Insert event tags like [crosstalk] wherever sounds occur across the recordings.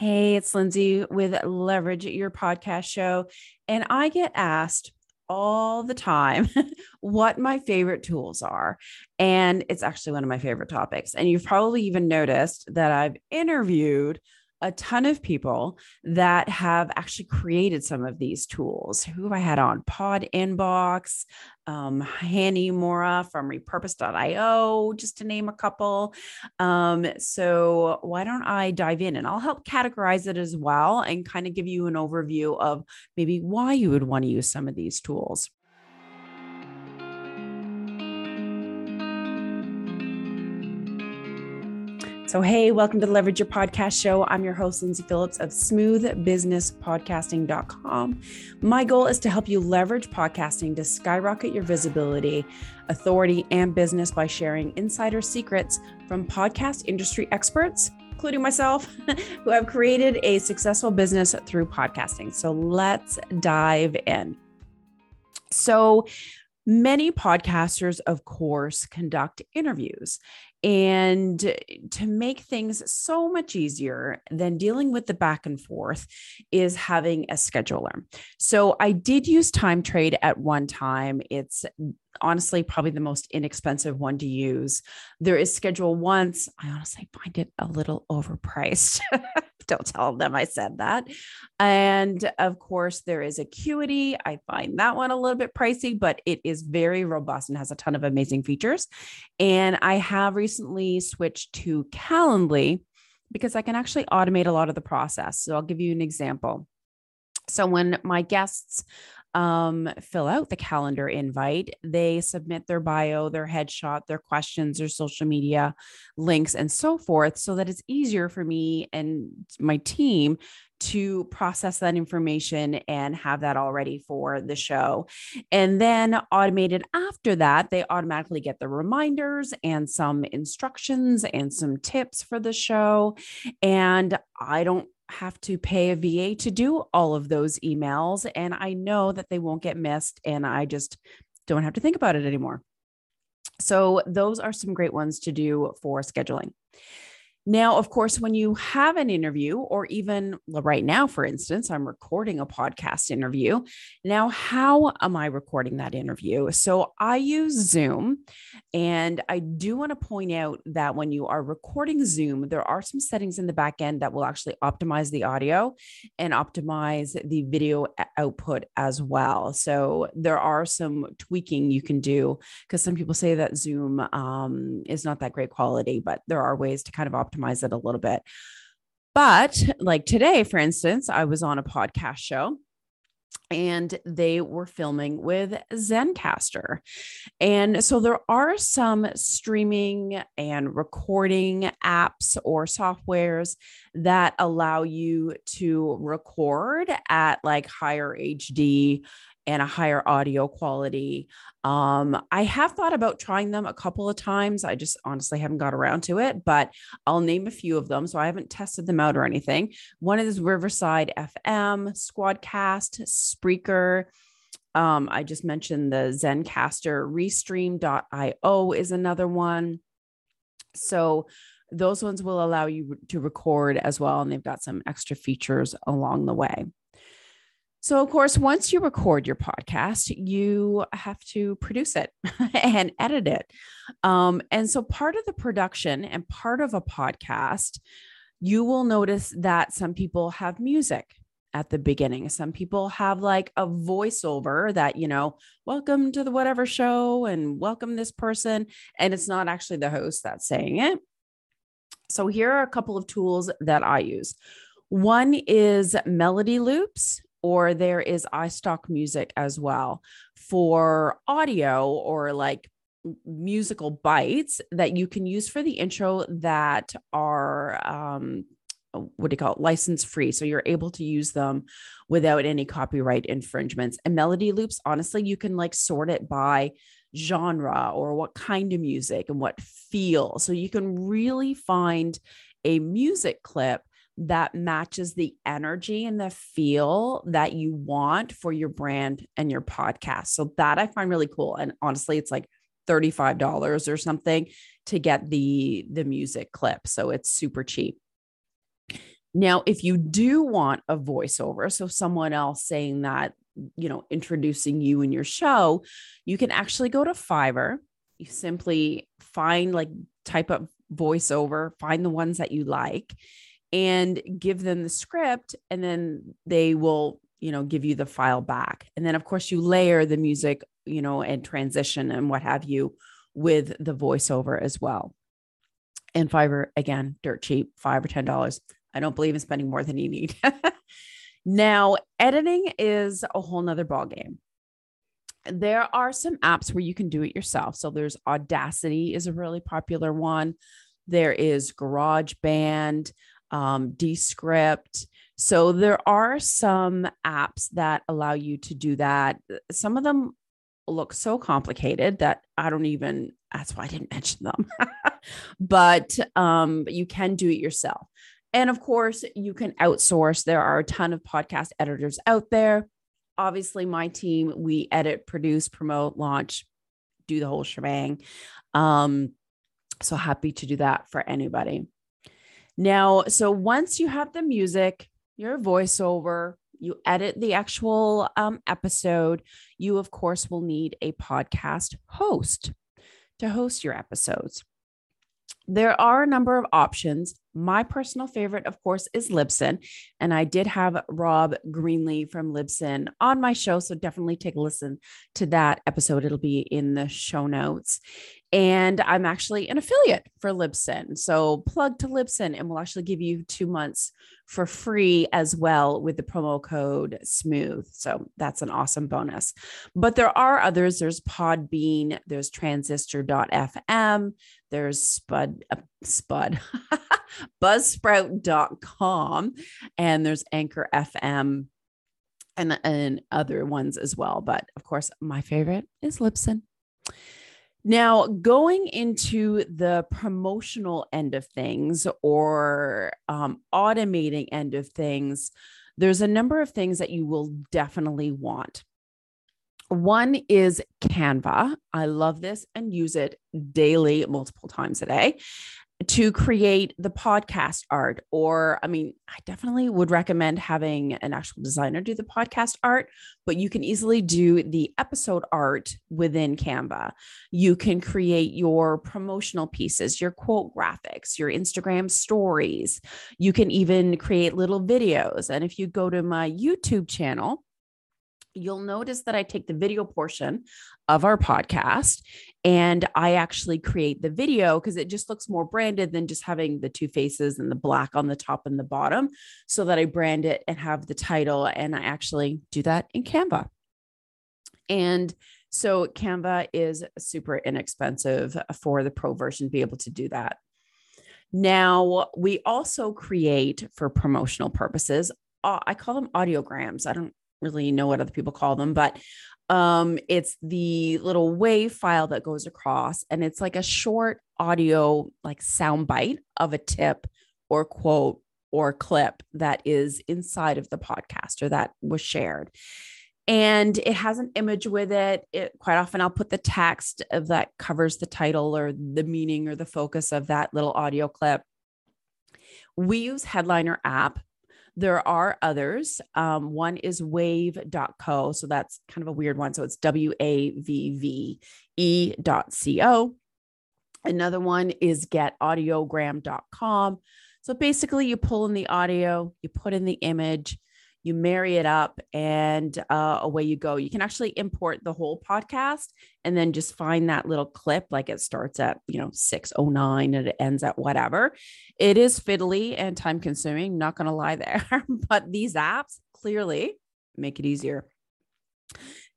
Hey, it's Lindsay with Leverage Your Podcast Show. And I get asked all the time [laughs] what my favorite tools are. And it's actually one of my favorite topics. And you've probably even noticed that I've interviewed a ton of people that have actually created some of these tools. Who have I had on? Pod Inbox, um, Hani Mourra from repurpose.io, just to name a couple. Um, so, why don't I dive in and I'll help categorize it as well and kind of give you an overview of maybe why you would want to use some of these tools. So, hey, welcome to the Leverage Your Podcast Show. I'm your host, Lindsay Phillips of smoothbusinesspodcasting.com. My goal is to help you leverage podcasting to skyrocket your visibility, authority, and business by sharing insider secrets from podcast industry experts, including myself, [laughs] who have created a successful business through podcasting. So, let's dive in. So, Many podcasters, of course, conduct interviews. And to make things so much easier than dealing with the back and forth is having a scheduler. So I did use TimeTrade at one time. It's honestly probably the most inexpensive one to use. There is ScheduleOnce. I honestly find it a little overpriced. [laughs] Don't tell them I said that. And of course, there is Acuity. I find that one a little bit pricey, but it is very robust and has a ton of amazing features. And I have recently switched to Calendly because I can actually automate a lot of the process. So I'll give you an example. So when my guests um, fill out the calendar invite. They submit their bio, their headshot, their questions, their social media links, and so forth, so that it's easier for me and my team to process that information and have that all ready for the show. And then automated after that, they automatically get the reminders and some instructions and some tips for the show. And I don't have to pay a VA to do all of those emails. And I know that they won't get missed. And I just don't have to think about it anymore. So, those are some great ones to do for scheduling. Now, of course, when you have an interview, or even right now, for instance, I'm recording a podcast interview. Now, how am I recording that interview? So I use Zoom. And I do want to point out that when you are recording Zoom, there are some settings in the back end that will actually optimize the audio and optimize the video output as well. So there are some tweaking you can do because some people say that Zoom um, is not that great quality, but there are ways to kind of optimize optimize it a little bit. But like today, for instance, I was on a podcast show and they were filming with Zencastr. And so there are some streaming and recording apps or softwares that allow you to record at like higher HD and a higher audio quality. Um, I have thought about trying them a couple of times. I just honestly haven't got around to it, but I'll name a few of them. So I haven't tested them out or anything. One is Riverside FM, Squadcast, Spreaker. Um, I just mentioned the Zencastr Restream.io is another one. So those ones will allow you to record as well. And they've got some extra features along the way. So, of course, once you record your podcast, you have to produce it [laughs] and edit it. Um, and so, part of the production and part of a podcast, you will notice that some people have music at the beginning. Some people have like a voiceover that, you know, welcome to the whatever show and welcome this person. And it's not actually the host that's saying it. So, here are a couple of tools that I use. One is Melody Loops or there is iStock music as well for audio or like musical bites that you can use for the intro that are um what do you call it? License free. So you're able to use them without any copyright infringements. And melody loops honestly you can like sort it by genre or what kind of music and what feel. So you can really find a music clip that matches the energy and the feel that you want for your brand and your podcast. So that I find really cool. And honestly, it's like $35 or something to get the the music clip. So it's super cheap. Now, if you do want a voiceover, so someone else saying that, you know, introducing you and your show, you can actually go to Fiverr. You simply find like type up voiceover, find the ones that you like and give them the script and then they will you know give you the file back. And then of course you layer the music you know and transition and what have you with the voiceover as well. And fiverr again dirt cheap five or ten dollars. I don't believe in spending more than you need. [laughs] Now editing is a whole nother ball game there are some apps where you can do it yourself. So there's audacity is a really popular one. There is GarageBand um, Descript. So there are some apps that allow you to do that. Some of them look so complicated that I don't even, that's why I didn't [laughs] mention them. but um, you can do it yourself. And of course, you can outsource. There are a ton of podcast editors out there. Obviously, my team, we edit, produce, promote, launch, do the whole shebang. Um, so happy to do that for anybody. Now, so once you have the music, your voiceover, you edit the actual um, episode, you, of course, will need a podcast host to host your episodes. There are a number of options. My personal favorite, of course, is Libsyn. And I did have Rob Greenlee from Libsyn on my show. So definitely take a listen to that episode. It'll be in the show notes. And I'm actually an affiliate for Libsyn. So plug to Libsyn and we'll actually give you two months for free as well with the promo code SMOOTH. So that's an awesome bonus. But there are others. There's Podbean, there's transistor.fm, there's Spud, uh, Spud, [laughs] buzzsprout.com, and there's Anchor FM and, and other ones as well. But of course, my favorite is Libsyn. Now, going into the promotional end of things or um, automating end of things, there's a number of things that you will definitely want. One is Canva. I love this and use it daily, multiple times a day to create the podcast art. Or i mean i definitely would recommend having an actual designer do the podcast art but you can easily do the episode art within canva. You can create your promotional pieces your quote graphics your instagram stories. You can even create little videos. And if you go to my youtube channel you'll notice that I take the video portion of our podcast and I actually create the video because it just looks more branded than just having the two faces and the black on the top and the bottom. So that I brand it and have the title. And I actually do that in Canva. And so Canva is super inexpensive for the pro version to be able to do that. Now, we also create for promotional purposes. Uh, I call them audiograms. I don't really know what other people call them, but um, it's the little wave file that goes across, and it's like a short audio, like sound bite of a tip or quote or clip that is inside of the podcast or that was shared. And it has an image with it. It quite often I'll put the text that covers the title or the meaning or the focus of that little audio clip. We use Headliner app there are others. Um, one is wavve.co. So that's kind of a weird one. So it's W A V V E dot C O. Another one is getaudiogram.com. So basically, you pull in the audio, you put in the image, you marry it up and uh, away you go. You can actually import the whole podcast and then just find that little clip, like it starts at, you know, 609 and it ends at whatever. It is fiddly and time consuming, not going to lie there, [laughs] but these apps clearly make it easier.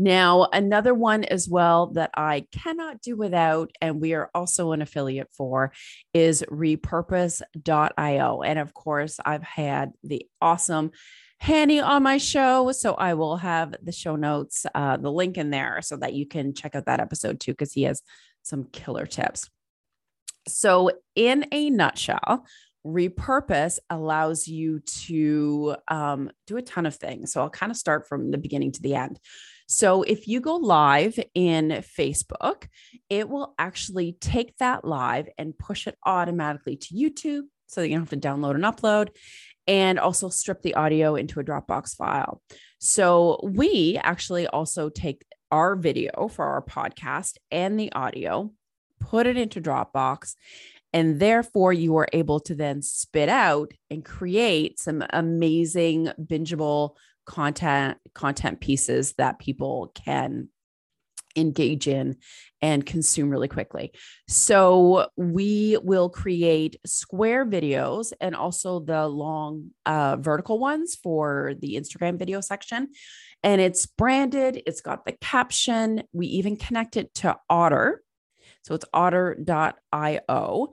Now, another one as well that I cannot do without, and we are also an affiliate for, is repurpose.io. And of course, I've had the awesome Hani on my show. So I will have the show notes, uh, the link in there so that you can check out that episode too, because he has some killer tips. So, in a nutshell, repurpose allows you to um, do a ton of things. So, I'll kind of start from the beginning to the end. So, if you go live in Facebook, it will actually take that live and push it automatically to YouTube so that you don't have to download and upload and also strip the audio into a Dropbox file. So we actually also take our video for our podcast and the audio, put it into Dropbox, and therefore you are able to then spit out and create some amazing bingeable content content pieces that people can engage in and consume really quickly. So we will create square videos and also the long uh, vertical ones for the Instagram video section. And it's branded, it's got the caption. We even connect it to Otter. So it's otter.io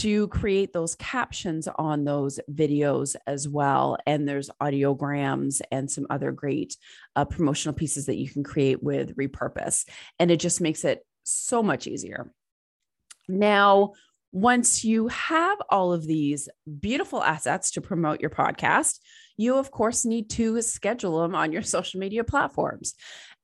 to create those captions on those videos as well. And there's audiograms and some other great uh, promotional pieces that you can create with repurpose. And it just makes it so much easier. Now, once you have all of these beautiful assets to promote your podcast, you of course need to schedule them on your social media platforms.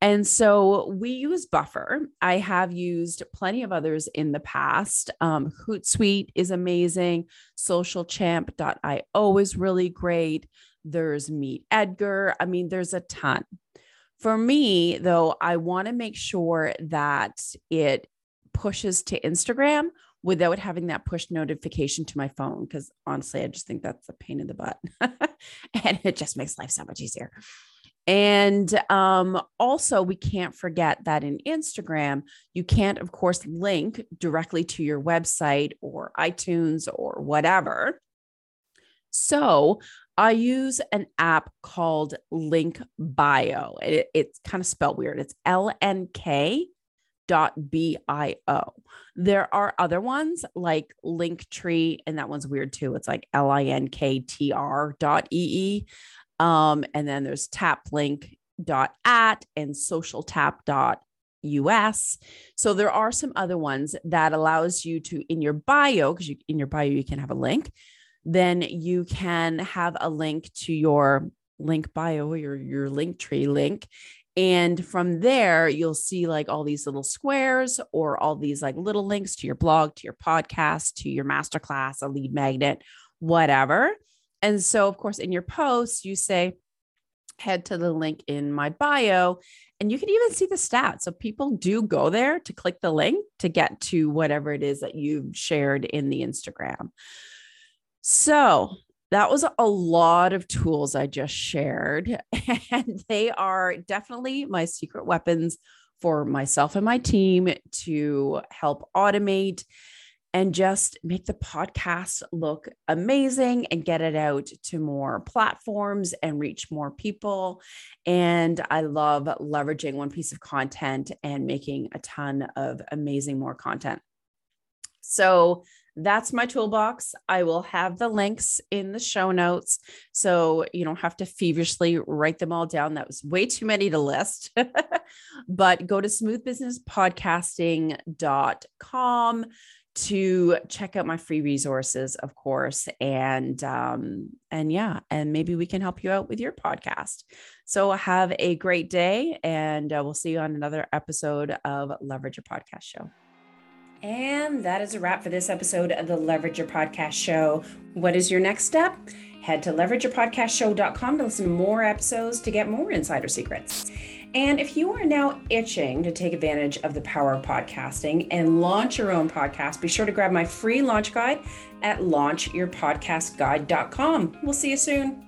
And so we use Buffer. I have used plenty of others in the past. Um, Hootsuite is amazing. Socialchamp.io is really great. There's Meet Edgar. I mean, there's a ton. For me, though, I want to make sure that it pushes to Instagram without having that push notification to my phone. Because honestly, I just think that's a pain in the butt. [laughs] and it just makes life so much easier. And um, also, we can't forget that in Instagram, you can't, of course, link directly to your website or iTunes or whatever. So I use an app called Link Bio. It, it's kind of spelled weird. It's L N K bio. There are other ones like Linktree, and that one's weird too. It's like L I N K T R dot E E. Um, and then there's taplink dot at and Socialtap dot us. So there are some other ones that allows you to in your bio, because you in your bio you can have a link. Then you can have a link to your link bio, your your link tree link. And from there, you'll see like all these little squares or all these like little links to your blog, to your podcast, to your masterclass, a lead magnet, whatever. And so, of course, in your posts, you say, head to the link in my bio, and you can even see the stats. So people do go there to click the link to get to whatever it is that you've shared in the Instagram. So that was a lot of tools I just shared, [laughs] and they are definitely my secret weapons for myself and my team to help automate and just make the podcast look amazing and get it out to more platforms and reach more people. And I love leveraging one piece of content and making a ton of amazing more content. So that's my toolbox. I will have the links in the show notes. So you don't have to feverishly write them all down. That was way too many to list. [laughs] but go to smoothbusinesspodcasting.com to check out my free resources, of course, and um, and yeah, and maybe we can help you out with your podcast. So have a great day, and uh, we'll see you on another episode of Leverage Your Podcast Show. And that is a wrap for this episode of the Leverage Your Podcast Show. What is your next step? Head to leverageyourpodcastshow.com to listen to more episodes to get more insider secrets. And if you are now itching to take advantage of the power of podcasting and launch your own podcast, be sure to grab my free launch guide at launchyourpodcastguide.com. We'll see you soon.